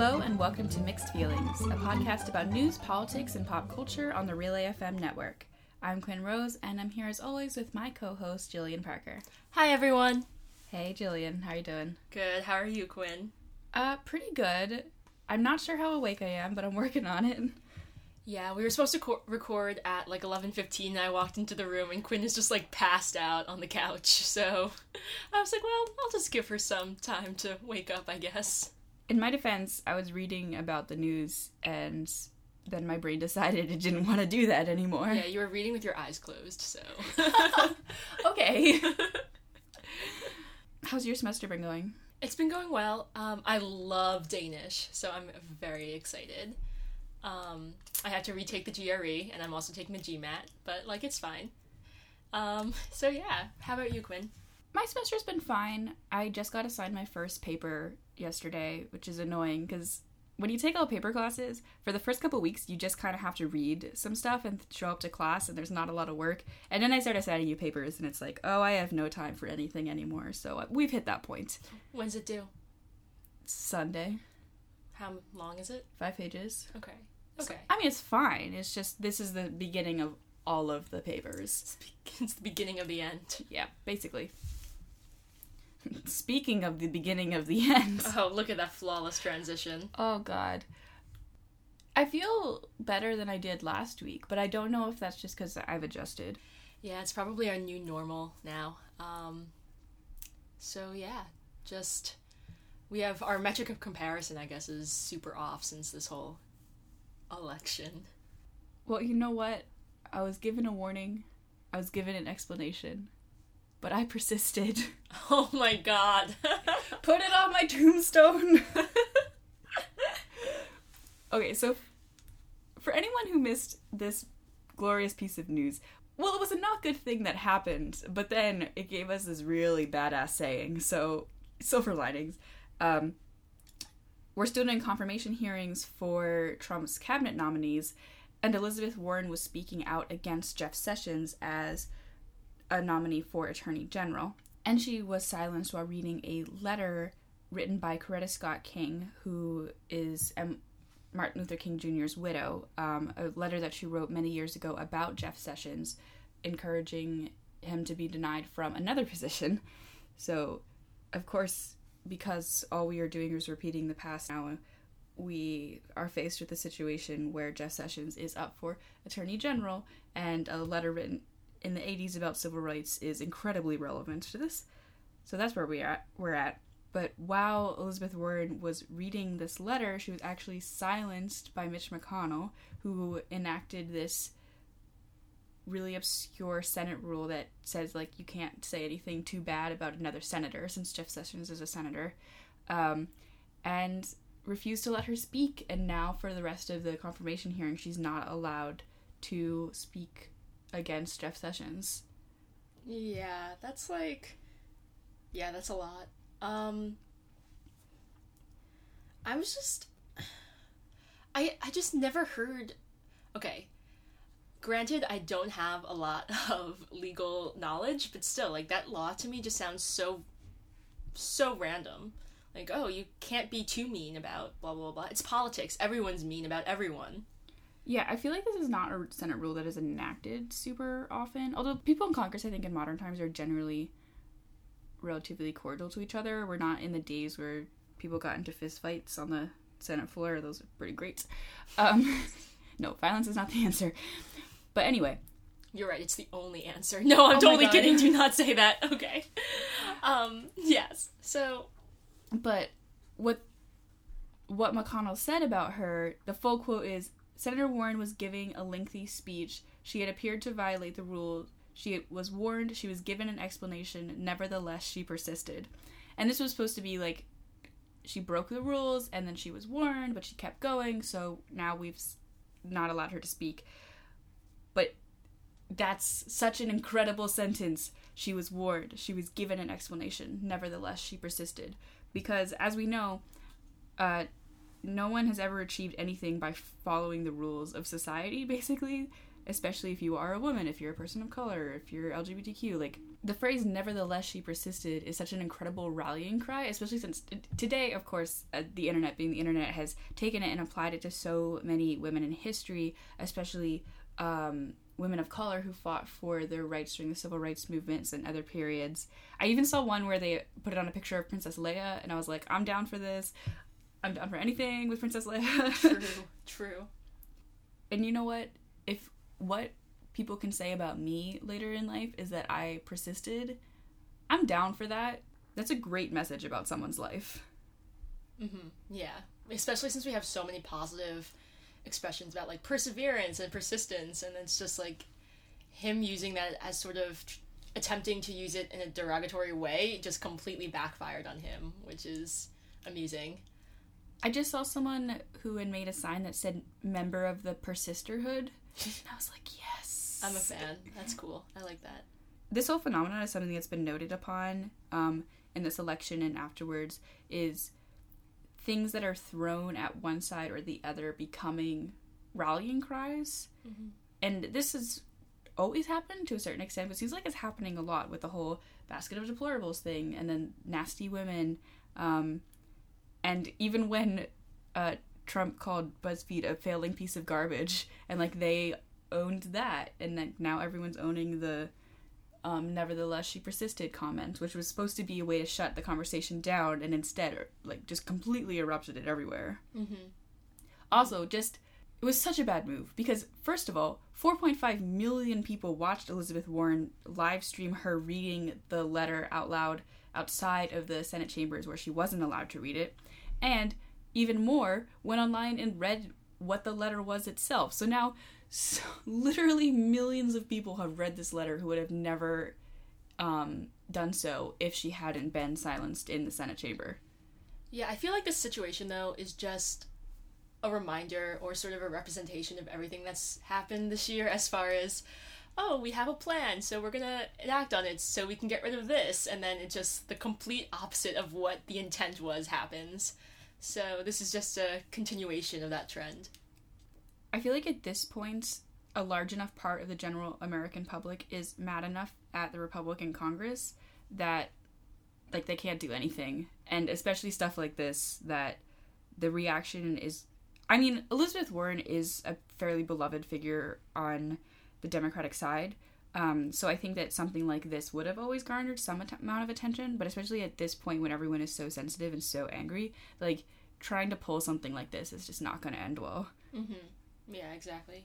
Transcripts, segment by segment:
Hello, and welcome to Mixed Feelings, a podcast about news, politics, and pop culture on the Relay FM network. I'm Quinn Rose, and I'm here as always with my co-host Jillian Parker. Hi everyone. Hey, Jillian, how are you doing? Good. How are you, Quinn? Uh, pretty good. I'm not sure how awake I am, but I'm working on it. Yeah, we were supposed to co- record at like 11:15 and I walked into the room and Quinn is just like passed out on the couch. So I was like, well, I'll just give her some time to wake up, I guess. In my defense, I was reading about the news and then my brain decided it didn't want to do that anymore. Yeah, you were reading with your eyes closed, so. okay. How's your semester been going? It's been going well. Um, I love Danish, so I'm very excited. Um, I had to retake the GRE, and I'm also taking the GMAT, but like it's fine. Um, so yeah, how about you, Quinn? My semester's been fine. I just got assigned my first paper yesterday, which is annoying because when you take all paper classes, for the first couple weeks, you just kind of have to read some stuff and show up to class, and there's not a lot of work. And then I start assigning you papers, and it's like, oh, I have no time for anything anymore. So uh, we've hit that point. When's it due? Sunday, How long is it? five pages. Okay. Okay. I mean, it's fine. It's just this is the beginning of all of the papers. It's the beginning of the end. Yeah, basically. Speaking of the beginning of the end. Oh, look at that flawless transition. Oh god. I feel better than I did last week, but I don't know if that's just because I've adjusted. Yeah, it's probably our new normal now. Um, so yeah, just we have our metric of comparison. I guess is super off since this whole election. Well, you know what? I was given a warning, I was given an explanation, but I persisted. Oh my god. Put it on my tombstone! okay, so for anyone who missed this glorious piece of news, well, it was a not good thing that happened, but then it gave us this really badass saying. So, silver linings. Um, we're still doing confirmation hearings for Trump's cabinet nominees, and Elizabeth Warren was speaking out against Jeff Sessions as a nominee for Attorney General. And she was silenced while reading a letter written by Coretta Scott King, who is um, Martin Luther King Jr.'s widow, um, a letter that she wrote many years ago about Jeff Sessions, encouraging him to be denied from another position. So, of course, because all we are doing is repeating the past now, we are faced with a situation where Jeff Sessions is up for Attorney General, and a letter written in the 80s about civil rights is incredibly relevant to this. So that's where we are, we're at. But while Elizabeth Warren was reading this letter, she was actually silenced by Mitch McConnell, who enacted this really obscure Senate rule that says like you can't say anything too bad about another senator, since Jeff Sessions is a senator, um, and refused to let her speak. And now, for the rest of the confirmation hearing, she's not allowed to speak against Jeff Sessions. Yeah, that's like Yeah, that's a lot. Um I was just I I just never heard Okay. Granted, I don't have a lot of legal knowledge, but still like that law to me just sounds so so random. Like, oh, you can't be too mean about blah blah blah. It's politics. Everyone's mean about everyone. Yeah, I feel like this is not a Senate rule that is enacted super often. Although people in Congress, I think, in modern times are generally relatively cordial to each other. We're not in the days where people got into fistfights on the Senate floor. Those are pretty great. Um, no, violence is not the answer. But anyway, You're right, it's the only answer. No, I'm Oh totally kidding. Do not say that. Okay. Um, yes. So, But what what McConnell said about her, the full quote is Senator Warren was giving a lengthy speech. She had appeared to violate the rules. She was warned, she was given an explanation. Nevertheless, she persisted. And this was supposed to be like she broke the rules and then she was warned, but she kept going, so now we've not allowed her to speak. But that's such an incredible sentence. She was warned, she was given an explanation. Nevertheless, she persisted because as we know uh, no one has ever achieved anything by following the rules of society basically especially if you are a woman, if you're a person of color, if you're LGBTQ. Like the phrase "nevertheless she persisted" is such an incredible rallying cry, especially since today, of course, uh, the internet being the internet has taken it and applied it to so many women in history, especially. Um, women of color who fought for their rights during the civil rights movements and other periods. I even saw one where they put it on a picture of Princess Leia, and I was like, I'm down for this. I'm down for anything with Princess Leia. True, true. And you know what? If what people can say about me later in life is that I persisted, I'm down for that. That's a great message about someone's life. Mm-hmm. Yeah, especially since we have so many positive expressions about like perseverance and persistence, and it's just like him using that as sort of tr- attempting to use it in a derogatory way just completely backfired on him, which is amusing. I just saw someone who had made a sign that said "member of the Persisterhood," and I was like, "Yes." I'm a fan. That's cool. I like that. This whole phenomenon is something that's been noted upon um, in this election and afterwards. Is things that are thrown at one side or the other becoming rallying cries, Mhm. and this has always happened to a certain extent, but it seems like it's happening a lot with the whole basket of deplorables thing, and then nasty women. Um, and even when uh, Trump called BuzzFeed a failing piece of garbage, and like they owned that, and then now everyone's owning the um, nevertheless she persisted comment, which was supposed to be a way to shut the conversation down, and instead like just completely erupted it everywhere. Mm-hmm. Also, just it was such a bad move because first of all, 4.5 million people watched Elizabeth Warren live stream her reading the letter out loud outside of the Senate chambers where she wasn't allowed to read it, and even more went online and read what the letter was itself. So now so, literally millions of people have read this letter who would have never um, done so if she hadn't been silenced in the Senate chamber. Yeah, I feel like this situation though is just a reminder or sort of a representation of everything that's happened this year as far as oh, we have a plan, so we're gonna enact on it so we can get rid of this and then it just the complete opposite of what the intent was happens. So this is just a continuation of that trend. I feel like at this point, a large enough part of the general American public is mad enough at the Republican Congress that like they can't do anything. And especially stuff like this that the reaction is I mean, Elizabeth Warren is a fairly beloved figure on the Democratic side. Um, so I think that something like this would have always garnered some at- amount of attention, but especially at this point when everyone is so sensitive and so angry, like trying to pull something like this is just not going to end well. Mm-hmm. Yeah, exactly.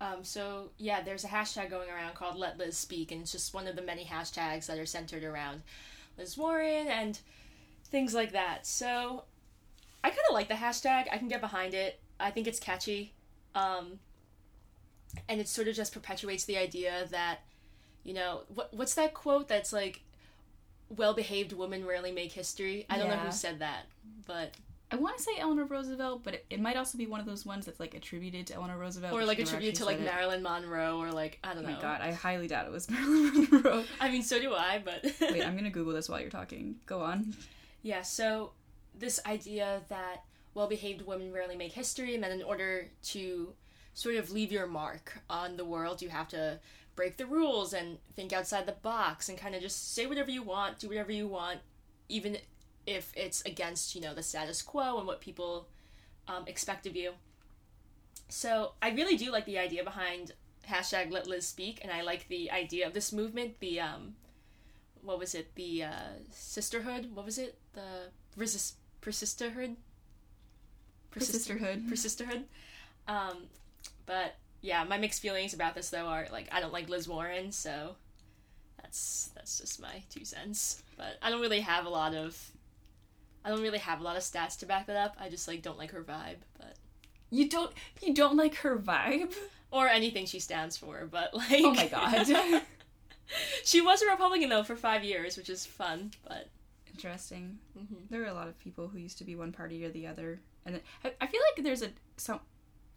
Um, so yeah, there's a hashtag going around called "Let Liz Speak," and it's just one of the many hashtags that are centered around Liz Warren and things like that. So I kind of like the hashtag. I can get behind it. I think it's catchy, um, and it sort of just perpetuates the idea that you know what what's that quote that's like well-behaved women rarely make history. I don't know who said that, but I want to say Eleanor Roosevelt, but it, it might also be one of those ones that's like attributed to Eleanor Roosevelt. or like she a never tribute to like it. Marilyn Monroe or like I don't Oh know. my god, I highly doubt it was Marilyn Monroe. I mean, so do I, but Wait, I'm gonna Google this while you're talking. Go on. yeah. So this idea that well-behaved women rarely make history, and then in order to sort of leave your mark on the world, you have to break the rules and think outside the box and kind of just say whatever you want, do whatever you want, even if it's against you know the status quo and what people um, expect of you. So I really do like the idea behind hashtag Let Liz Speak, and I like the idea of this movement. The um, what was it? The uh, sisterhood. What was it? The resist persisterhood. Persisterhood. Persisterhood. Um, but yeah, my mixed feelings about this though are like I don't like Liz Warren, so that's that's just my two cents. But I don't really have a lot of I don't really have a lot of stats to back that up. I just like don't like her vibe, but You don't you don't like her vibe? or anything she stands for. But like, Oh my god. she was a Republican though for five years, which is fun. But Interesting. mhm. There are a lot of people who used to be one party or the other, and I feel like there's a some.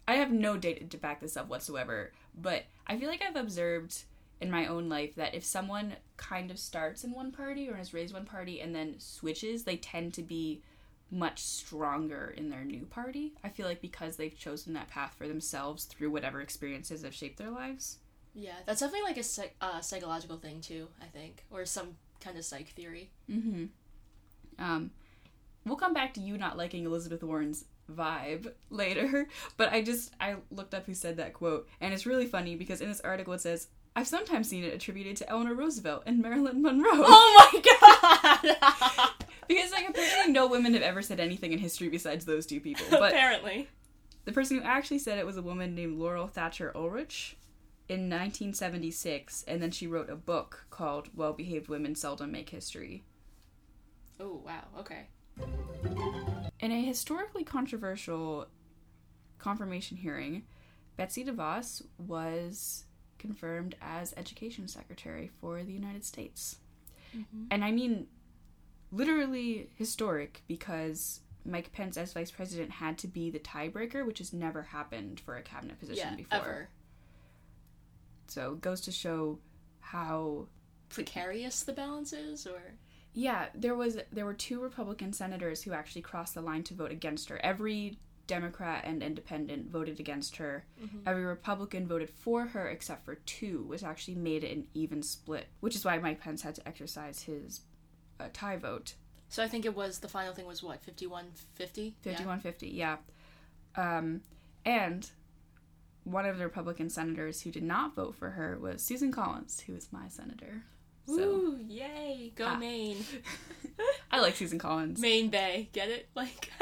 I have no data to back this up whatsoever, but I feel like I've observed in my own life that if someone kind of starts in one party or has raised one party and then switches, they tend to be much stronger in their new party. I feel like because they've chosen that path for themselves through whatever experiences have shaped their lives. Yeah, that's definitely like a psych- uh, psychological thing too. I think, or some kind of psych theory. Mm-hmm. Um, we'll come back to you not liking Elizabeth Warren's vibe later, but I just I looked up who said that quote, and it's really funny because in this article it says. I've sometimes seen it attributed to Eleanor Roosevelt and Marilyn Monroe. Oh my god! because like apparently no women have ever said anything in history besides those two people. But Apparently. the person who actually said it was a woman named Laurel Thatcher Ulrich in 1976, and then she wrote a book called Well Behaved Women Seldom Make History. Oh wow. Okay. In a historically controversial confirmation hearing, Betsy DeVos was confirmed as Education Secretary for the United States. Mm-hmm. And I mean literally historic because Mike Pence as vice president had to be the tiebreaker, which has never happened for a cabinet position Yeah. before. Ever. So it goes to show how Precarious the balance is, or Yeah, there was there were two Republican senators who actually crossed the line to vote against her. Every Democrat and independent voted against her. Every Republican voted for her except for two, which actually made it an even split, which is why Mike Pence had to exercise his uh, tie vote. so I think it was the final thing was what fifty one fifty. 5150, yeah. Um, and one of the Republican senators who did not vote for her was Susan Collins, who is my senator. So Ooh, yay! Go Ah. Maine. I like Susan Collins. Maine Bay. Get it? Like.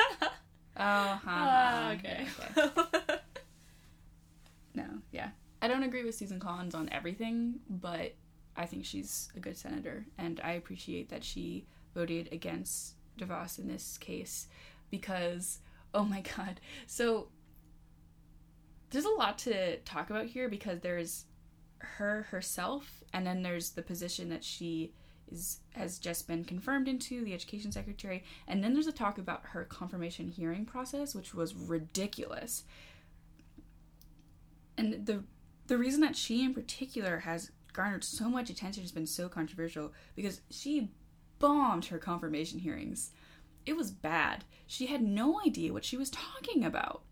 Oh, ha, ah, ha. okay. okay. No, yeah. I don't agree with Susan Collins on everything, but I think she's a good senator, and I appreciate that she voted against DeVos in this case because, oh my god. So, there's a lot to talk about here because there's her herself, and then there's the position that she is has just been confirmed into the education secretary and then there's a talk about her confirmation hearing process which was ridiculous. And the the reason that she in particular has garnered so much attention has been so controversial because she bombed her confirmation hearings. It was bad. She had no idea what she was talking about.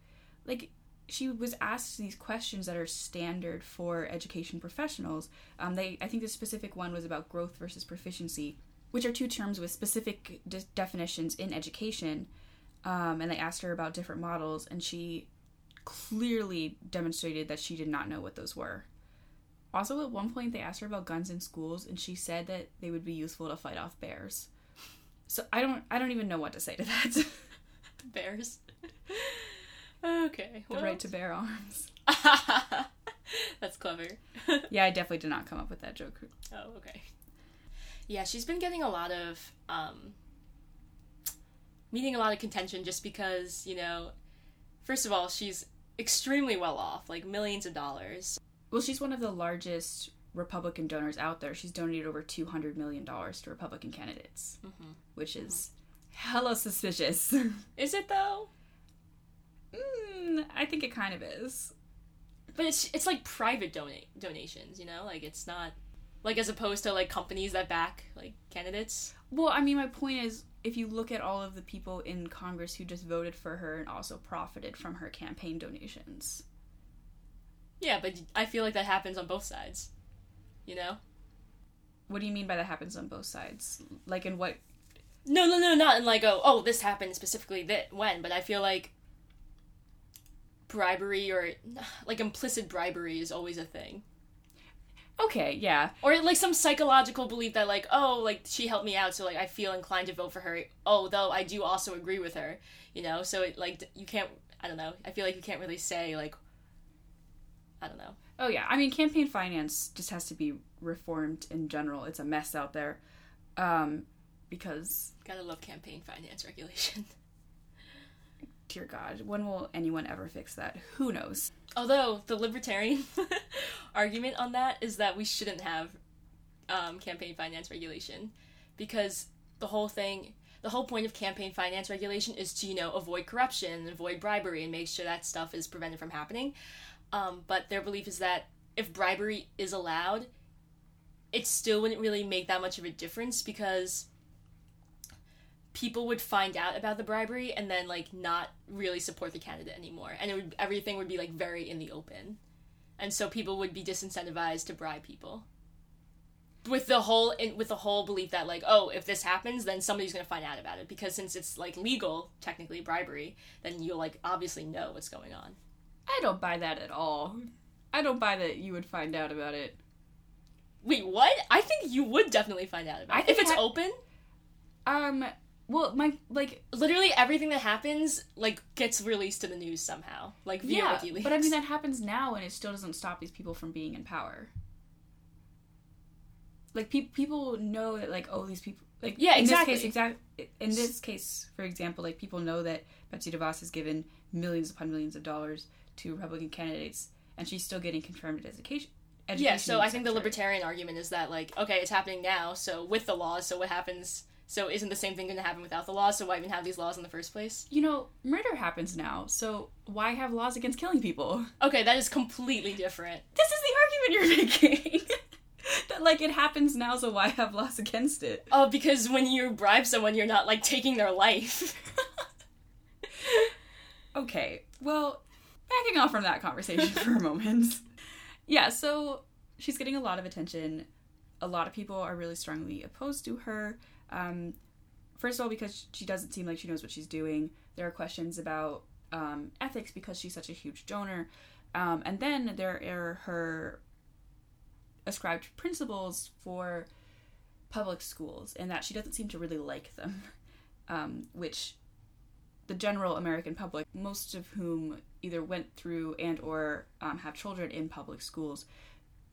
Like she was asked these questions that are standard for education professionals. Um, they, I think the specific one was about growth versus proficiency, which are two terms with specific de- definitions in education. Um, and they asked her about different models, and she clearly demonstrated that she did not know what those were. Also, at one point, they asked her about guns in schools, and she said that they would be useful to fight off bears. So I don't, I don't even know what to say to that. Bears. okay. the right to bear arms. That's clever. Yeah, I definitely did not come up with that joke. Oh, okay. Yeah, she's been getting a lot of um meeting a lot of contention just because, you know, first of all, she's extremely well off, like millions of dollars. Well, she's one of the largest Republican donors out there. She's donated over two hundred million dollars to Republican candidates, which is hella suspicious. Is it though? Mm, I think it kind of is. But it's it's like private donate donations, you know? Like it's not like as opposed to like companies that back like candidates. Well, I mean, my point is, if you look at all of the people in Congress who just voted for her and also profited from her campaign donations, Yeah, but I feel like that happens on both sides. You know? what do you mean by that happens on both sides? Like, in what? No, no, no, not in like oh, oh, this happened specifically that when, but I feel like bribery or like implicit bribery is always a thing. Okay, yeah, Or like some psychological belief that like, oh, like she helped me out, so like I feel inclined to vote for her. Oh, though I do also agree with her, you know. So it like you can't. I don't know. I feel like you can't really say like. I don't know. Oh yeah, I mean campaign finance just has to be reformed in general. It's a mess out there. Um because Gotta love campaign finance regulation. Dear god, when will anyone ever fix that? Who knows? Although the libertarian argument on that is that we shouldn't have um, campaign finance regulation because the whole thing, the whole point of campaign finance regulation is to you know avoid corruption, avoid bribery, and make sure that stuff is prevented from happening. Um, but their belief is that if bribery is allowed, it still wouldn't really make that much of a difference because people would find out about the bribery and then like not really support the candidate anymore. And it would everything would be like very in the open. And so people would be disincentivized to bribe people. With the whole in, with the whole belief that like oh if this happens then somebody's going to find out about it. Because since it's like legal technically bribery then you'll like obviously know what's going on. I don't buy that at all. I don't buy that you would find out about it. wait what? I think you would definitely find out about it. If it's ha- open? Um, well, my like literally everything that happens like gets released to the news somehow like via yeah, WikiLeaks. but I mean that happens now, and it still doesn't stop these people from being in power. Like pe- people know that, like, oh, these people, like, Yeah, in exactly. This case, exact. In this case, for example, like people know that Betsy DeVos has given millions upon millions of dollars to Republican candidates, and she's still getting confirmed as education. yeah so i think the libertarian argument is that like okay it's happening now so with the laws so what happens so isn't the same thing going to happen without the laws so why even have these laws in the first place You know, murder happens now, so why have laws against killing people? okay that is completely different This is the argument you're making. that like it happens now, so why have laws against it? oh because when you bribe someone you're not like taking their life okay, well, backing off from that conversation for a moment. Yeah, so she's getting a lot of attention. A lot of people are really strongly opposed to her. Um, first of all, because she doesn't seem like she knows what she's doing. There are questions about um, ethics because she's such a huge donor. Um, and then there are her ascribed principles for public schools, and that she doesn't seem to really like them, um, which the general American public, most of whom either went through and or um, have children in public schools,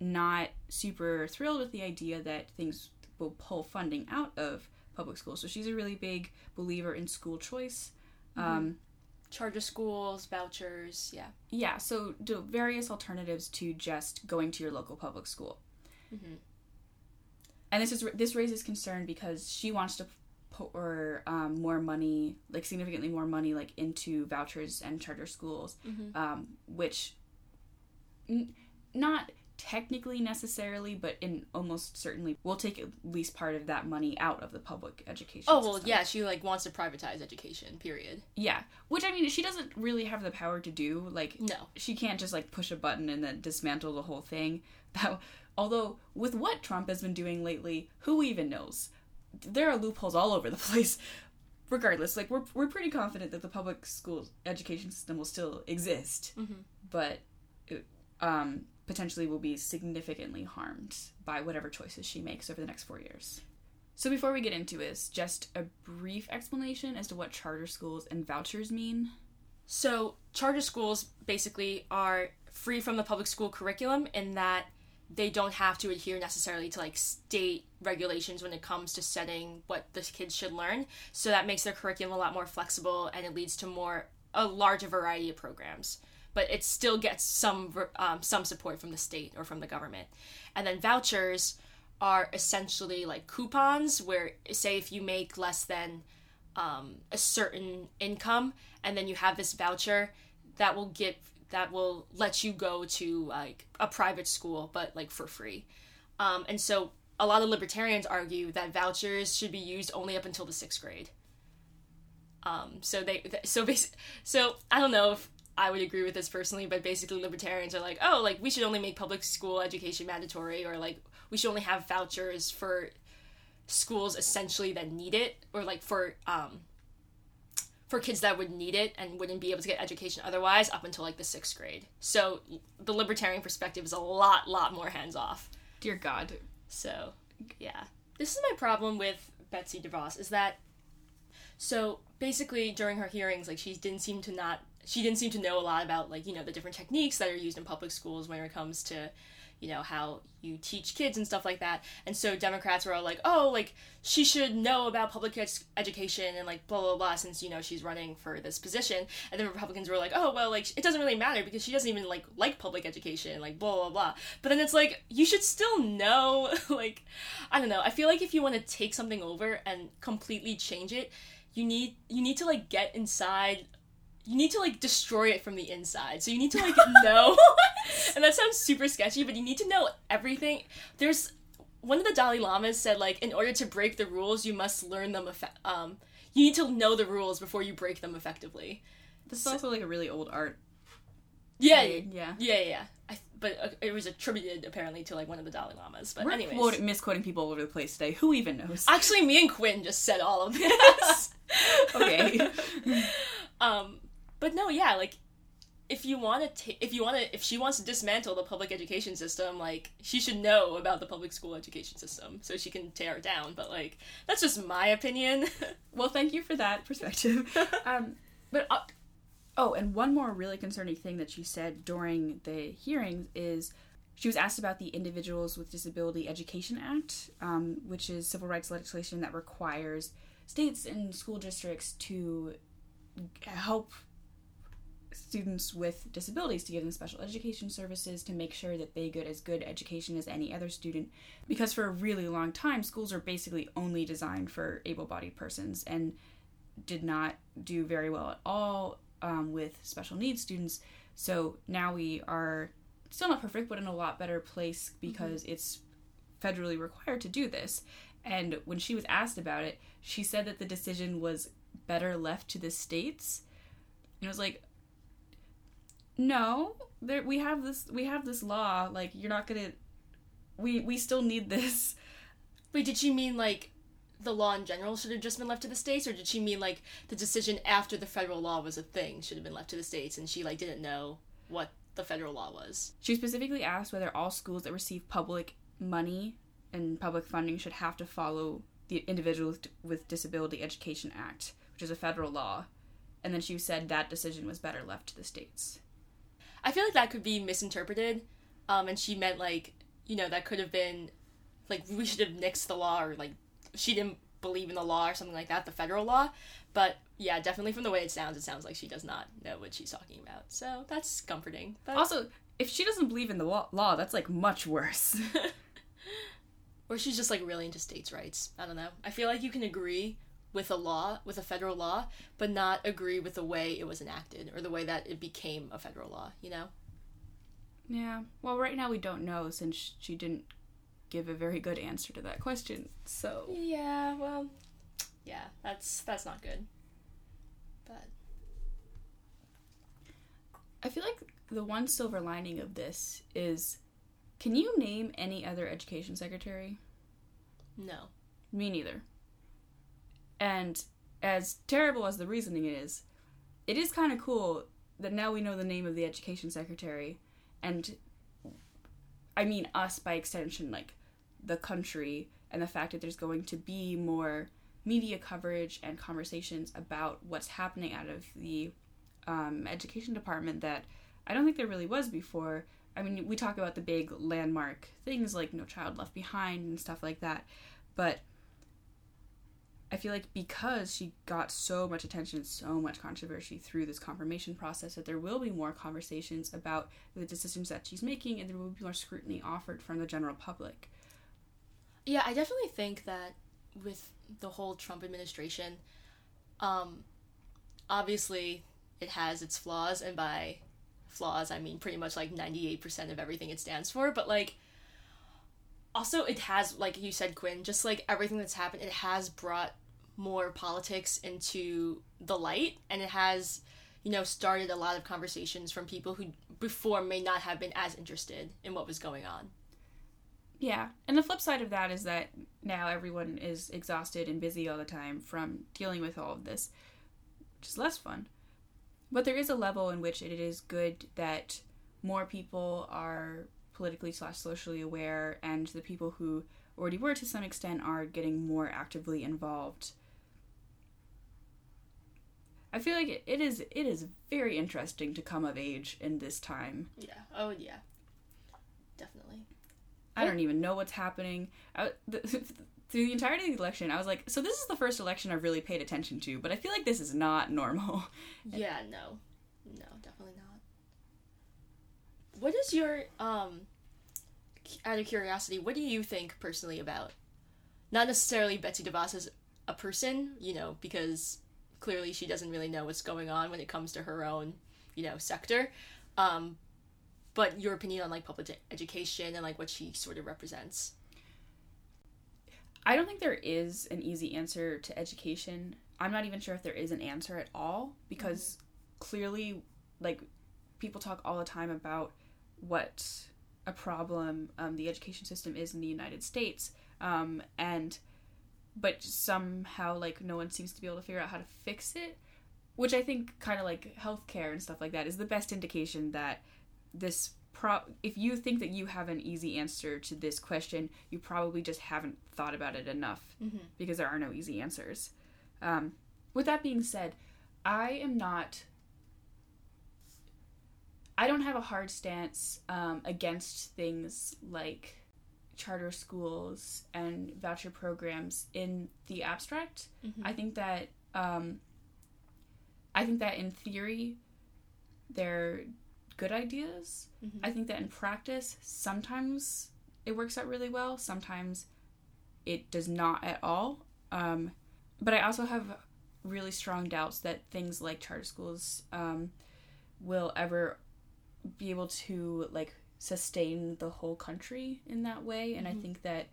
not super thrilled with the idea that things will pull funding out of public schools. So she's a really big believer in school choice. Um, charter schools vouchers yeah yeah, so do various alternatives to just going to your local public school. Mhm. And this is this raises concern because she wants to pour um, more money, like significantly more money, like into vouchers and charter schools, Mhm. um, which n- not technically necessarily, but in almost certainly will take at least part of that money out of the public education. oh well system. yeah she like wants to privatize education period yeah. Which I mean, she doesn't really have the power to do. Like, no she can't just like push a button and then dismantle the whole thing. That, although with what Trump has been doing lately, who even knows? There are loopholes all over the place. Regardless, like we're we're pretty confident that the public school education system will still exist, Mhm. but um, potentially will be significantly harmed by whatever choices she makes over the next four years. So before we get into this, just a brief explanation as to what charter schools and vouchers mean. So, charter schools basically are free from the public school curriculum in that they don't have to adhere necessarily to like state regulations when it comes to setting what the kids should learn. So that makes their curriculum a lot more flexible and it leads to more a larger variety of programs. But it still gets some um, some support from the state or from the government. And then vouchers are essentially like coupons where say if you make less than um, a certain income and then you have this voucher that will get that will let you go to like a private school but like for free um, and so a lot of libertarians argue that vouchers should be used only up until the sixth grade um, so they so basi- so i don't know if i would agree with this personally but basically libertarians are like oh like we should only make public school education mandatory or like we should only have vouchers for schools essentially that need it or like for um for kids that would need it and wouldn't be able to get education otherwise up until like the sixth grade. So the libertarian perspective is a lot lot more hands off. Dear God, so yeah. This is my problem with betsy devos is that so basically during her hearings like she didn't seem to not she didn't seem to know a lot about like you know the different techniques that are used in public schools when it comes to you know how you teach kids and stuff like that. And so democrats were all like oh like she should know about public ed- education and like blah blah blah since you know she's running for this position. And then republicans were like oh well like it doesn't really matter because she doesn't even like like public education like blah blah blah. But then it's like you should still know like i don't know. I feel like if you want to take something over and completely change it you need you need to like get inside you need to like destroy it from the inside. So you need to like know and that sounds super sketchy, but you need to know everything. There's one of the Dalai Lamas said like in order to break the rules, you must learn them. Um, you need to know the rules before you break them effectively. This is also like a really old art. Yeah, saying, yeah. yeah, yeah. yeah. I, but uh, it was attributed apparently to like one of the Dalai Lamas. But We're anyways, quote- misquoting people all over the place today. Who even knows? actually, me and Quinn just said all of this. okay. um, but no, yeah, like if you want to, if you want to, if she wants to dismantle the public education system, like she should know about the public school education system so she can tear it down. But like that's just my opinion. Well, thank you for that perspective. um, but uh, oh, and one more really concerning thing that she said during the hearings is she was asked about the Individuals with Disability Education Act, um, which is civil rights legislation that requires states and school districts to help students with disabilities to give them special education services to make sure that they get as good education as any other student. Because for a really long time schools are basically only designed for able-bodied persons and did not do very well at all um, with special needs students. So now we are still not perfect but in a lot better place because it's federally required to do this. And when she was asked about it she said that the decision was better left to the states. And it was like no there we have this we have this law like you're not gonna we we still need this. Wait, did she mean like the law in general should have just been left to the states, or did she mean like the decision after the federal law was a thing should have been left to the states, and she like didn't know what the federal law was? she specifically asked whether all schools that receive public money and public funding should have to follow the individuals with disability education act which is a federal law. And then she said that decision was better left to the states I feel like that could be misinterpreted, um, and she meant like you know that could have been like we should have nixed the law, or like she didn't believe in the law or something like that, the federal law. But yeah, definitely from the way it sounds, it sounds like she does not know what she's talking about. So that's comforting. But also if she doesn't believe in the wa- law that's like much worse or she's just like really into states' rights. I don't know. I feel like you can agree with a law, with a federal law, but not agree with the way it was enacted or the way that it became a federal law. You know? yeah well right now we don't know since she didn't give a very good answer to that question so Yeah. Well, yeah. That's that's not good. But I feel like the one silver lining of this is can you name any other education secretary? no. Me neither. And as terrible as the reasoning is, it is kind of cool that now we know the name of the education secretary and I mean us by extension like the country and the fact that there's going to be more media coverage and conversations about what's happening out of the um, education department that I don't think there really was before. I mean, we talk about the big landmark things like No Child Left Behind and stuff like that, but I feel like because she got so much attention, so much controversy through this confirmation process, that there will be more conversations about the decisions that she's making, and there will be more scrutiny offered from the general public. Yeah, I definitely think that with the whole Trump administration, um, obviously it has its flaws, and by flaws I mean pretty much like ninety eight percent of everything it stands for. But like, also it has, like you said, Quinn, just like everything that's happened, it has brought more politics into the light, and it has, you know, started a lot of conversations from people who before may not have been as interested in what was going on. Yeah, and the flip side of that is that now everyone is exhausted and busy all the time from dealing with all of this, which is less fun. But there is a level in which it is good that more people are politically slash socially aware, and the people who already were to some extent are getting more actively involved. I feel like it, it is it is very interesting to come of age in this time. Yeah. Oh yeah. Definitely. I don't even know what's happening. I, the, through the entirety of the election, I was like, so this is the first election I've really paid attention to, but I feel like this is not normal. Yeah, no. No, definitely not. What is your um out of curiosity, what do you think personally about not necessarily Betsy DeVos as a person, you know, because clearly she doesn't really know what's going on when it comes to her own, you know, sector. Um but your opinion on like public education and like what she sort of represents. I don't think there is an easy answer to education. I'm not even sure if there is an answer at all because clearly, like, people talk all the time about what a problem um, the education system is in the United States, um, and but somehow like no one seems to be able to figure out how to fix it, which I think kind of like healthcare and stuff like that is the best indication that this pro if you think that you have an easy answer to this question, you probably just haven't thought about it enough Mhm. because there are no easy answers. Um, with that being said, I am not. I don't have a hard stance um, against things like charter schools and voucher programs in the abstract. Mhm. I think that um, I think that in theory they're good ideas. Mhm. I think that in practice sometimes it works out really well, sometimes it does not at all. Um, but I also have really strong doubts that things like charter schools um, will ever be able to like sustain the whole country in that way and i Mhm. think that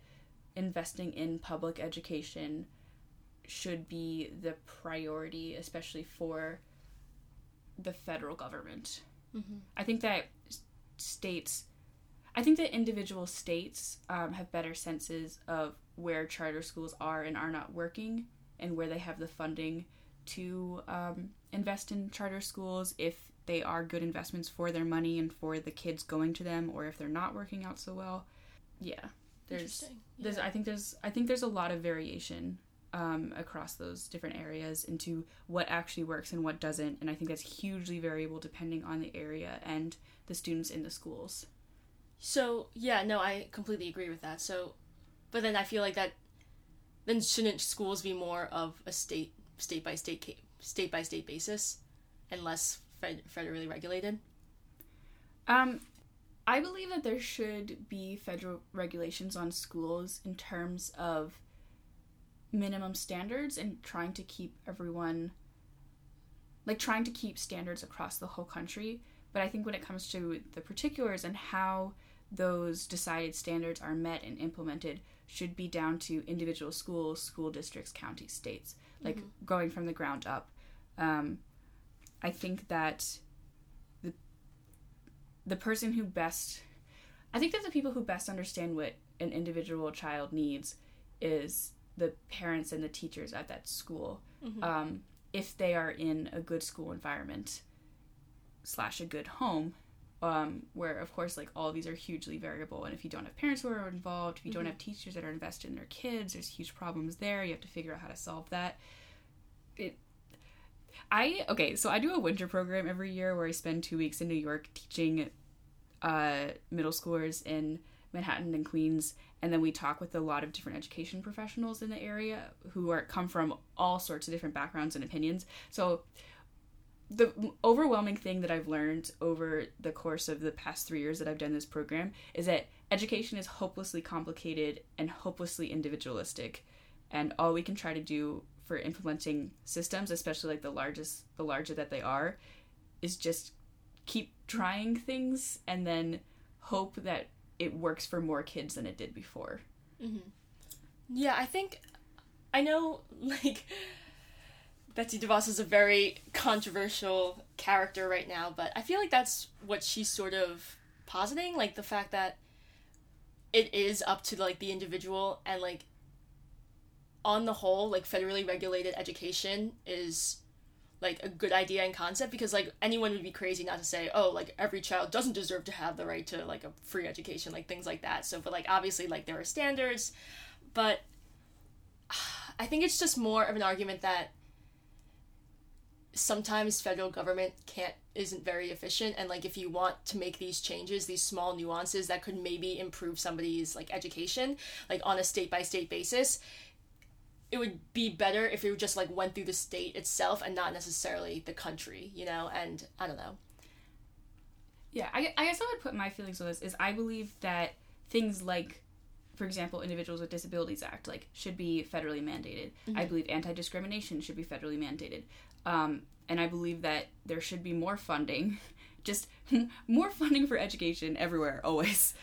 investing in public education should be the priority especially for the federal government Mhm. i think that states i think that individual states um, have better senses of where charter schools are and are not working and where they have the funding to um, invest in charter schools if they are good investments for their money and for the kids going to them or if they're not working out so well yeah there's Interesting. there's i think there's i think there's a lot of variation um, across those different areas into what actually works and what doesn't and i think that's hugely variable depending on the area and the students in the schools So yeah, no, I completely agree with that. So, but then I feel like that, then shouldn't schools be more of a state state by state state by state basis, and less fed- federally regulated? Um, I believe that there should be federal regulations on schools in terms of minimum standards and trying to keep everyone like trying to keep standards across the whole country. But I think when it comes to the particulars and how those decided standards are met and implemented should be down to individual schools, school districts, counties, states, like going from the ground up. Um, I think that the the person who best I think that the people who best understand what an individual child needs is the parents and the teachers at that school. Mhm. Um, if they are in a good school environment slash a good home, um, where of course like all of these are hugely variable, and if you don't have parents who are involved, if you don't Mhm. have teachers that are invested in their kids, there's huge problems there. You have to figure out how to solve that. I okay, so I do a winter program every year where I spend two weeks in New York teaching uh, middle schoolers in Manhattan and Queens, and then we talk with a lot of different education professionals in the area who are come from all sorts of different backgrounds and opinions. So the overwhelming thing that I've learned over the course of the past three years that I've done this program is that education is hopelessly complicated and hopelessly individualistic, and all we can try to do for implementing systems, especially like the largest, the larger that they are, is just keep trying things and then hope that it works for more kids than it did before. Mm-hmm. Yeah, I think I know like Betsy DeVos is a very controversial character right now, but I feel like that's what she's sort of positing, like the fact that it is up to like the individual and like on the whole, like federally regulated education is like a good idea and concept because like anyone would be crazy not to say oh like every child doesn't deserve to have the right to like a free education like things like that. So but like obviously like there are standards but I think it's just more of an argument that sometimes federal government can't isn't very efficient and like if you want to make these changes these small nuances that could maybe improve somebody's like education like on a state by state basis it would be better if it just like went through the state itself and not necessarily the country you know and i don't know Yeah, I, I guess I would put my feelings on this is I believe that things like, for example, Individuals with Disabilities Act like should be federally mandated. I believe anti-discrimination should be federally mandated, um, and I believe that there should be more funding, just more funding for education everywhere always.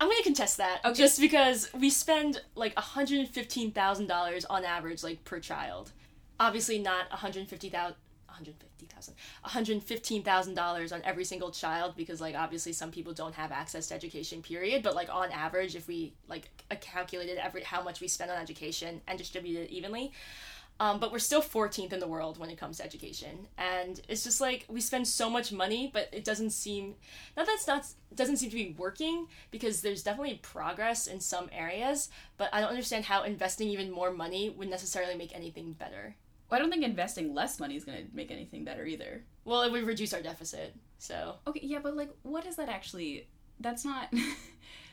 I'm gonna contest that Okay. just because we spend like $115,000 on average, like per child. Obviously, not 150,000. 150,000 $115,000 on every single child because like obviously some people don't have access to education period but like on average if we like calculated every how much we spend on education and distributed it evenly um, but we're still 14th in the world when it comes to education and it's just like we spend so much money but it doesn't seem not that's not doesn't seem to be working because there's definitely progress in some areas but i don't understand how investing even more money would necessarily make anything better Well, I don't think investing less money is going to make anything better either. well it would reduce our deficit so Okay, yeah, but like, what is that actually? That's not.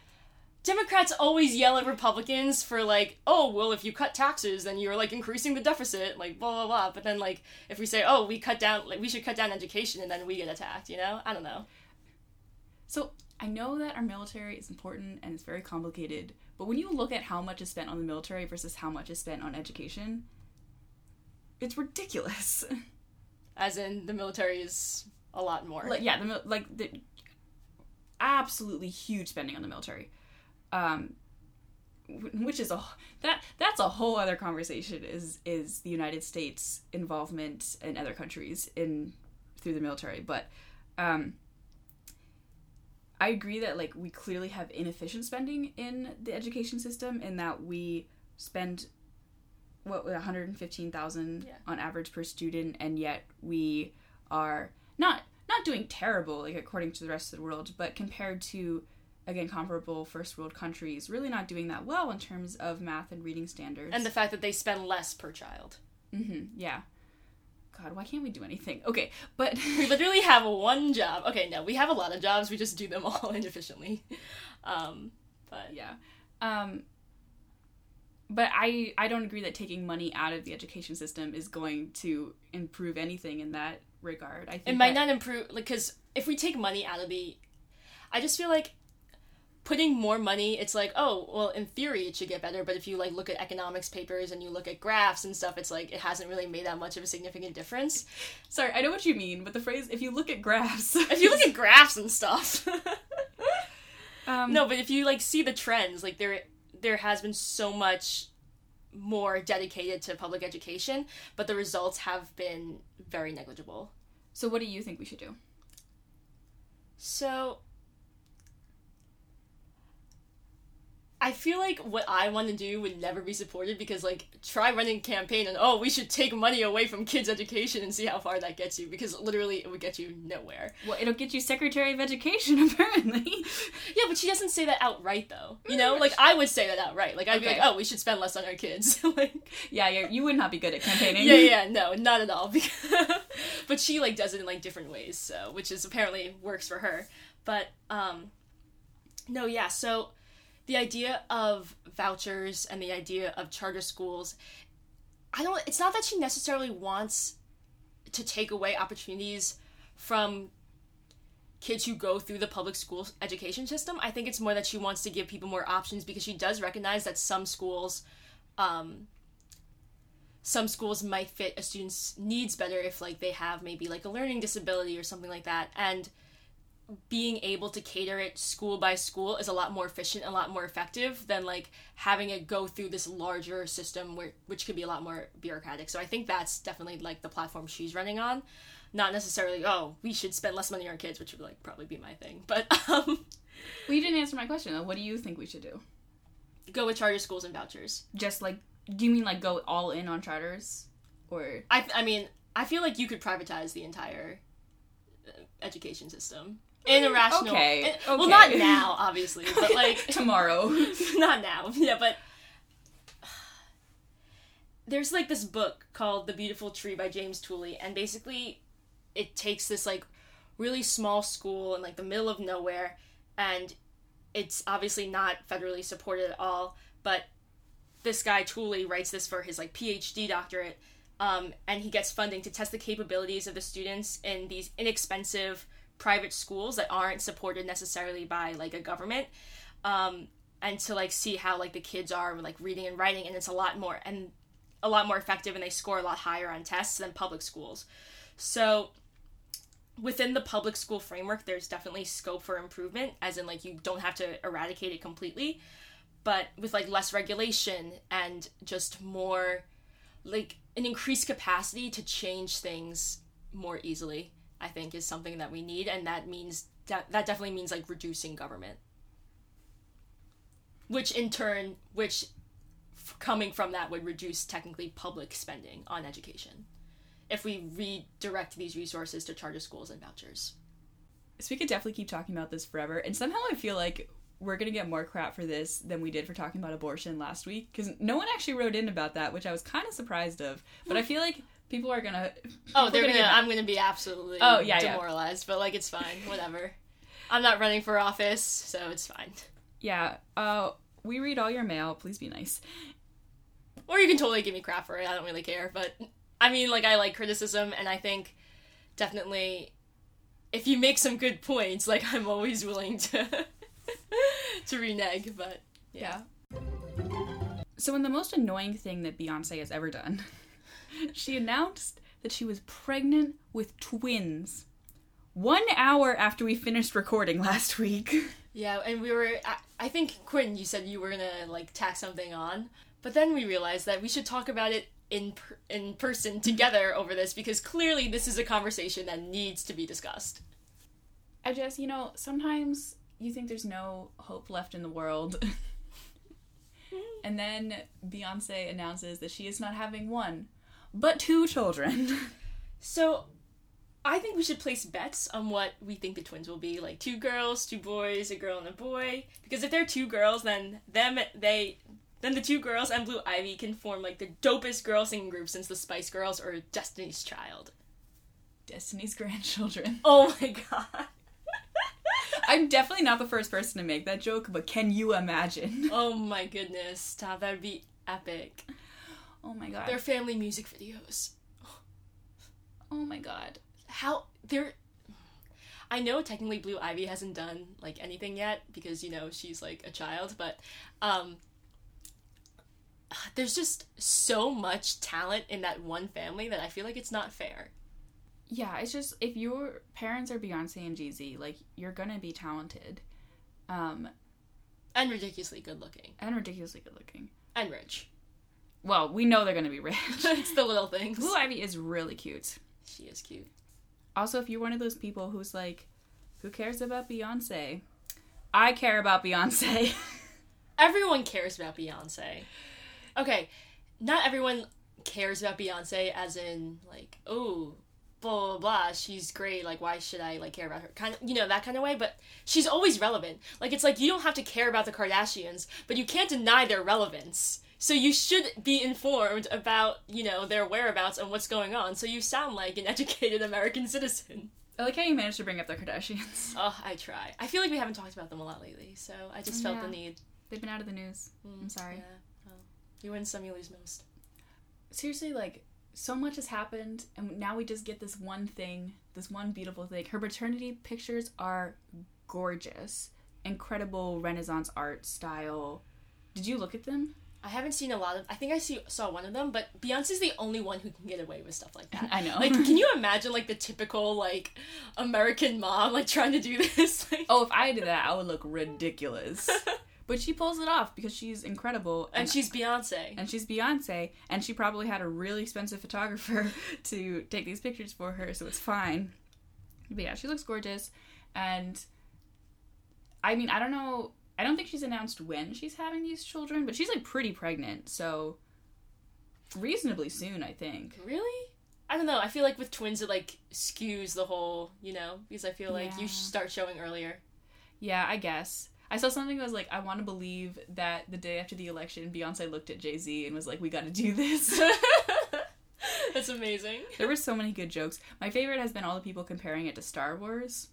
democrats always yell at republicans for like oh well if you cut taxes then you're like increasing the deficit like blah blah blah. But then like if we say oh we cut down like we should cut down education and then we get attacked you know? I don't know. So I know that our military is important and it's very complicated, but when you look at how much is spent on the military versus how much is spent on education, it's ridiculous. as in the military is a lot more. Like, yeah, the like the absolutely huge spending on the military, um, which is a that that's a whole other conversation. Is is the United States involvement in other countries in through the military? But um, I agree that like we clearly have inefficient spending in the education system, in that we spend what one hundred and fifteen thousand Yeah. on average per student, and yet we are not not doing terrible like according to the rest of the world, but compared to again comparable first world countries, really not doing that well in terms of math and reading standards. and the fact that they spend less per child hmm yeah. God, why can't we do anything? Okay, but we literally have one job okay no we have a lot of jobs we just do them all inefficiently um but yeah um but i i don't agree that taking money out of the education system is going to improve anything in that regard i think it might that- not improve like because if we take money out of the i just feel like putting more money it's like oh well in theory it should get better but if you like look at economics papers and you look at graphs and stuff it's like it hasn't really made that much of a significant difference. Sorry i know what you mean but the phrase if you look at graphs. If you look at graphs and stuff. Um, no but if you like see the trends like there there has been so much more dedicated to public education but the results have been very negligible. So what do you think we should do? So I feel like what I want to do would never be supported because like try running a campaign and oh we should take money away from kids education and see how far that gets you because literally it would get you nowhere. well it'll get you secretary of education apparently Yeah, but she doesn't say that outright though. You know, like I would say that outright. Like I'd be like, "Oh, we should spend less on our kids." like yeah you you would not be good at campaigning yeah, yeah, no, not at all. but she like does it in like different ways, so which is apparently works for her. But um, no, yeah. So the idea of vouchers and the idea of charter schools, I don't. It's not that she necessarily wants to take away opportunities from kids who go through the public school education system. I think it's more that she wants to give people more options because she does recognize that some schools um, some schools might fit a student's needs better if like they have maybe like a learning disability or something like that and being able to cater it school by school is a lot more efficient and a lot more effective than like having it go through this larger system where which could be a lot more bureaucratic. So i think that's definitely like the platform she's running on. Not necessarily oh we should spend less money on kids which would like probably be my thing. But um well you didn't answer my question though. What do you think we should do? Go with charter schools and vouchers. Just like do you mean like go all in on charters? Or i i mean i feel like you could privatize the entire uh, education system in a rational okay, in- well not now obviously but like tomorrow. not now yeah but there's like this book called the beautiful tree by james tooley and basically it takes this like really small school in like the middle of nowhere and it's obviously not federally supported at all but this guy Tooley writes this for his like PhD doctorate, um, and he gets funding to test the capabilities of the students in these inexpensive private schools that aren't supported necessarily by like a government, um, and to like see how like the kids are like reading and writing, and it's a lot more and a lot more effective, and they score a lot higher on tests than public schools. So within the public school framework, there's definitely scope for improvement, as in like you don't have to eradicate it completely, but with like less regulation and just more like an increased capacity to change things more easily, I think is something that we need, and that means that that definitely means like reducing government, which in turn, which f- coming from that would reduce technically public spending on education if we redirect these resources to charter schools and vouchers. So we could definitely keep talking about this forever. And somehow I feel like we're gonna get more crap for this than we did for talking about abortion last week because no one actually wrote in about that, which I was kind of surprised of. But I feel like people are gonna. Oh, they're gonna. get- I'm gonna be absolutely. Oh, yeah, yeah. demoralized, but like it's fine. Whatever. I'm not running for office, so it's fine. yeah. Uh, we read all your mail. Please be nice. Or you can totally give me crap for it. I don't really care. But I mean, like I like criticism, and I think definitely if you make some good points, like I'm always willing to to renege. But yeah. So, in the most annoying thing that Beyonce has ever done, she announced that she was pregnant with twins. One hour after we finished recording last week. Yeah, and we were. I, I think Quinn, you said you were gonna like tack something on, but then we realized that we should talk about it in per, in person together over this because clearly this is a conversation that needs to be discussed. I just, you know, sometimes you think there's no hope left in the world. and then Beyonce announces that she is not having one, but two children. So, I think we should place bets on what we think the twins will be, like two girls, two boys, a girl and a boy. Because if they're two girls, then them they then the two girls and Blue Ivy can form like the dopest girl singing group since the Spice Girls or Destiny's Child. Destiny's grandchildren. Oh my god. I'm definitely not the first person to make that joke, but can you imagine? Oh my goodness, stop. That would be epic. Oh my god. Their family music videos. oh my god. How they're I know technically Blue Ivy hasn't done like anything yet because you know she's like a child, but um there's just so much talent in that one family that I feel like it's not fair. Yeah, it's just if your parents are Beyonce and Jay-Z, like you're gonna be talented. Um And ridiculously good looking. and ridiculously good looking. And rich. Well, we know they're gonna be rich. it's the little things. Blue Ivy is really cute. She is cute. Also, if you're one of those people who's like, who cares about Beyonce? I care about Beyonce. Everyone cares about Beyonce. Okay, not everyone cares about Beyonce as in like, oh, blah blah blah, she's great, like why should I like care about her? Kind of you know, that kind of way, but she's always relevant. Like it's like you don't have to care about the Kardashians, but you can't deny their relevance. So you should be informed about, you know, their whereabouts and what's going on. So you sound like an educated American citizen. I like how you managed to bring up the Kardashians. Oh, I try. I feel like we haven't talked about them a lot lately, so I just felt Yeah. the need. They've been out of the news. Mm, I'm sorry. Yeah. Well, you win some, you lose most. Seriously, like, so much has happened, and now we just get this one thing, this one beautiful thing. Her maternity pictures are gorgeous. Incredible Renaissance art style. Did you look at them? I haven't seen a lot of. I think I see saw one of them, but Beyonce's the only one who can get away with stuff like that. I know. Like, can you imagine like the typical like American mom like trying to do this? Like, Oh, if I did that, I would look ridiculous. but she pulls it off because she's incredible. and she's Beyonce. and she's Beyonce, and she probably had a really expensive photographer to take these pictures for her, so it's fine. But yeah, she looks gorgeous, and I mean, I don't know. I don't think she's announced when she's having these children, but she's like pretty pregnant, so reasonably soon, I think. Really? I don't know. I feel like with twins it like skews the whole, you know, because I feel like Yeah. you start showing earlier. Yeah, I guess. I saw something that was like, I want to believe that the day after the election, Beyonce looked at Jay Z and was like, "We got to do this." That's amazing. There were so many good jokes. My favorite has been all the people comparing it to Star Wars,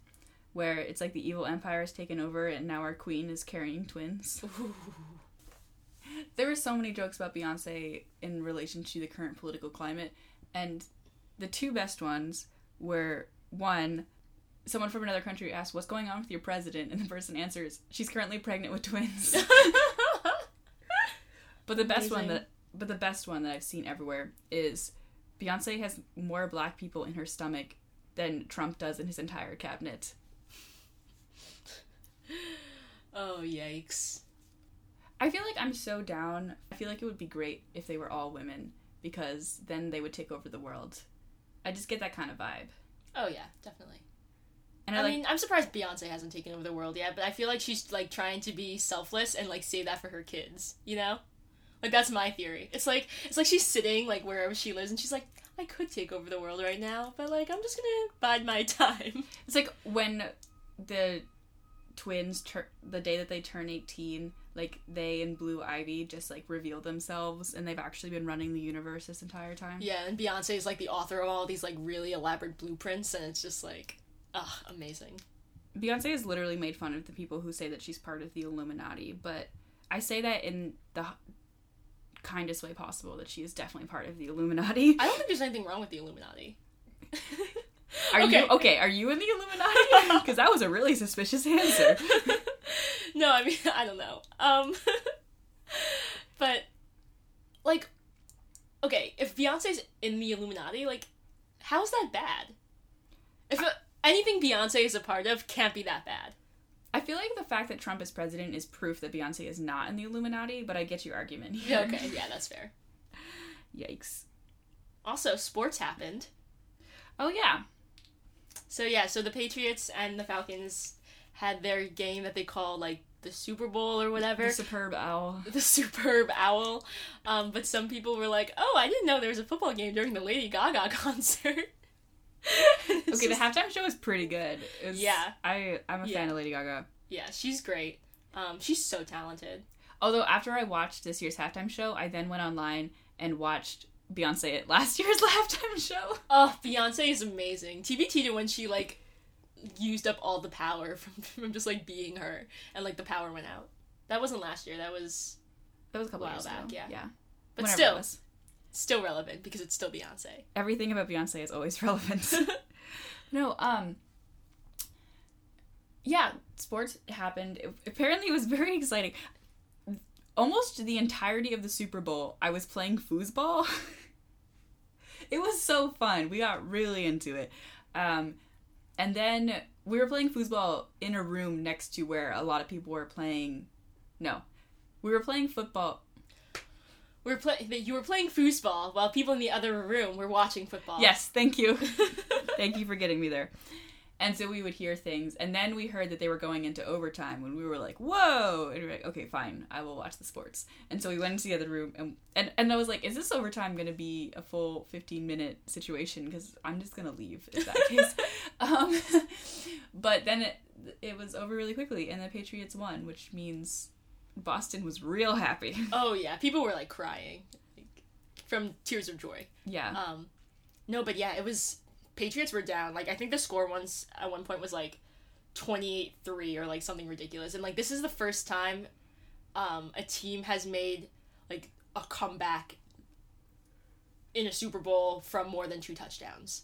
where it's like the evil empire has taken over and now our queen is carrying twins. There were so many jokes about Beyonce in relation to the current political climate, and the two best ones were one, someone from another country asked, What's going on with your president? And the person answers, She's currently pregnant with twins. But the best one that but the best one that I've seen everywhere is Beyonce has more black people in her stomach than Trump does in his entire cabinet. Oh yikes! I feel like I'm so down. I feel like it would be great if they were all women because then they would take over the world. I just get that kind of vibe. Oh yeah, definitely. And I, I, like mean, I'm surprised Beyonce hasn't taken over the world yet, but I feel like she's like trying to be selfless and like save that for her kids. You know, like that's my theory. It's like it's like she's sitting like wherever she lives, and she's like, I could take over the world right now, but like I'm just gonna bide my time. it's like when the twins tur- the day that they turn 18 like they and blue ivy just like reveal themselves and they've actually been running the universe this entire time Yeah, and Beyonce is like the author of all these like really elaborate blueprints, and it's just like, ugh, amazing. beyonce has literally made fun of the people who say that she's part of the illuminati but i say that in the kindest way possible that she is definitely part of the illuminati I don't think there's anything wrong with the Illuminati. are okay. you okay are you in the illuminati because that was a really suspicious answer no, I mean I don't know. Um, but like, okay, if Beyonce's in the Illuminati, like, how's that bad? If uh, anything Beyonce is a part of can't be that bad. I feel like the fact that Trump is president is proof that Beyonce is not in the Illuminati, but I get your argument here. Okay, yeah, that's fair. Yikes. Also, sports happened. Oh yeah. So yeah, so the Patriots and the Falcons had their game that they call like the Super Bowl or whatever. The superb owl. the superb owl. Um, but some people were like, "Oh, I didn't know there was a football game during the Lady Gaga concert." Okay, the halftime show is pretty good. Was- Yeah. I I'm a fan of Lady Gaga. yeah, she's great. Um, she's so talented. Although after I watched this year's halftime show, I then went online and watched Beyonce at last year's halftime show. Oh, Beyonce is amazing. TBT to when she like used up all the power from from just like being her, and like the power went out. That wasn't last year. That was That was a couple While years back, ago. yeah. Yeah. But Whenever still- still relevant because it's still Beyonce. everything about Beyonce is always relevant. no, um yeah, sports happened. It- apparently it was very exciting. Almost the entirety of the Super Bowl, I was playing foosball. it was so fun. We got really into it. Um and then we were playing foosball in a room next to where a lot of people were playing no. We were playing football. We were play- you were playing foosball while people in the other room were watching football. Yes, thank you. Thank you for getting me there. And so we would hear things, and then we heard that they were going into overtime, when we were like, "Whoa!" And we were like, "Okay, fine, I will watch the sports." And so we went into the other room, and and, and I was like, "Is this overtime going to be a full fifteen minute situation? Because I'm just going to leave if that case." um, but then it it was over really quickly, and the Patriots won, which means Boston was real happy. Oh yeah, people were like crying like, from tears of joy. yeah, Um, no, but yeah, it was Patriots were down. Like I think the score once at one point was like twenty eight three or like something ridiculous. And like this is the first time um, a team has made like a comeback in a Super Bowl from more than two touchdowns.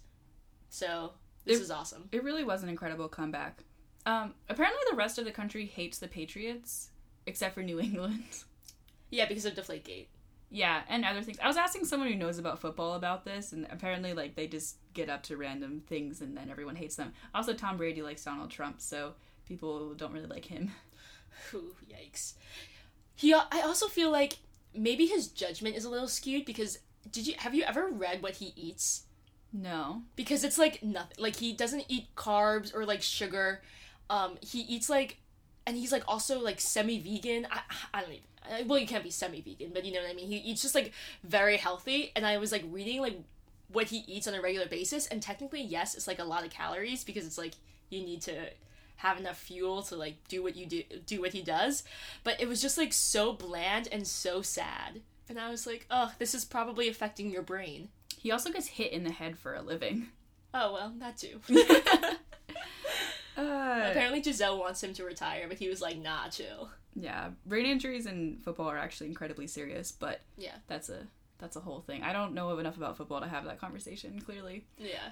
So this It- is awesome. It really was an incredible comeback. Um, apparently, the rest of the country hates the Patriots, except for New England. Yeah, because of Deflategate. Yeah, and other things. I was asking someone who knows about football about this, and apparently, like, they just get up to random things and then everyone hates them. Also, Tom Brady likes Donald Trump, so people don't really like him. Ooh, yikes. He, I also feel like maybe his judgment is a little skewed because did you have you ever read what he eats? No. because it's like nothing like he doesn't eat carbs or like sugar um he eats like and he's like also like semi-vegan. I, I don't even well you can't be semi-vegan but you know what i mean. He eats just like very healthy and i was like reading like what he eats on a regular basis and technically yes it's like a lot of calories because it's like you need to have enough fuel to like do what you do do what he does. But it was just like so bland and so sad and i was like oh this is probably affecting your brain. He also gets hit in the head for a living. oh well that too Uh, Apparently Gisele wants him to retire, but he was like, nah, chill. yeah, brain injuries in football are actually incredibly serious, but Yeah. that's a that's a whole thing. I don't know enough about football to have that conversation. Clearly. Yeah.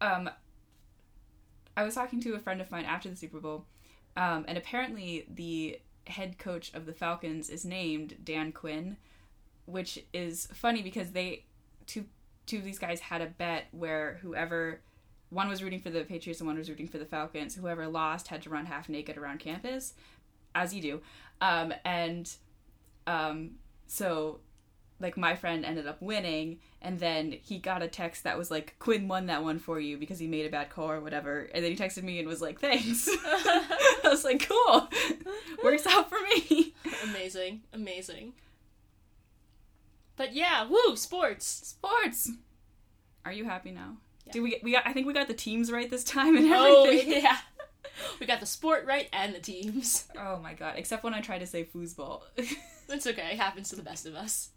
um, I was talking to a friend of mine after the Super Bowl, um, and apparently the head coach of the Falcons is named Dan Quinn, which is funny because they two two of these guys had a bet where whoever one was rooting for the Patriots and one was rooting for the Falcons. Whoever lost had to run half naked around campus, as you do. Um, and um, so, like, my friend ended up winning, and then he got a text that was like, Quinn won that one for you because he made a bad call or whatever. And then he texted me and was like, thanks. I was like, cool. Works out for me. amazing, amazing. But yeah, woo, sports. Sports. Are you happy now? Do we we got I think we got the teams right this time and everything. Oh everything. yeah, we got the sport right and the teams. Oh my god, except when I try to say foosball. That's okay. It happens to the best of us.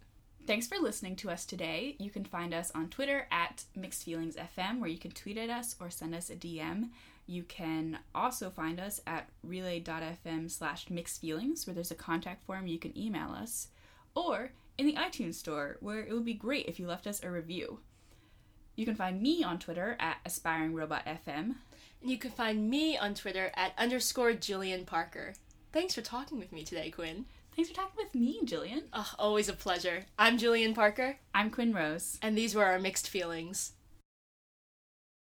Thanks for listening to us today. You can find us on Twitter at Mixed Feelings FM, where you can tweet at us or send us a DM. You can also find us at relay.fm slash mixed feelings, where there's a contact form you can email us, or in the iTunes store, where it would be great if you left us a review. You can find me on Twitter at AspiringRobotFM. And you can find me on Twitter at underscore Jillian Parker. Thanks for talking with me today, Quinn. Thanks for talking with me, Jillian. Oh, always a pleasure. I'm Jillian Parker, I'm Quinn Rose. and these were our mixed feelings.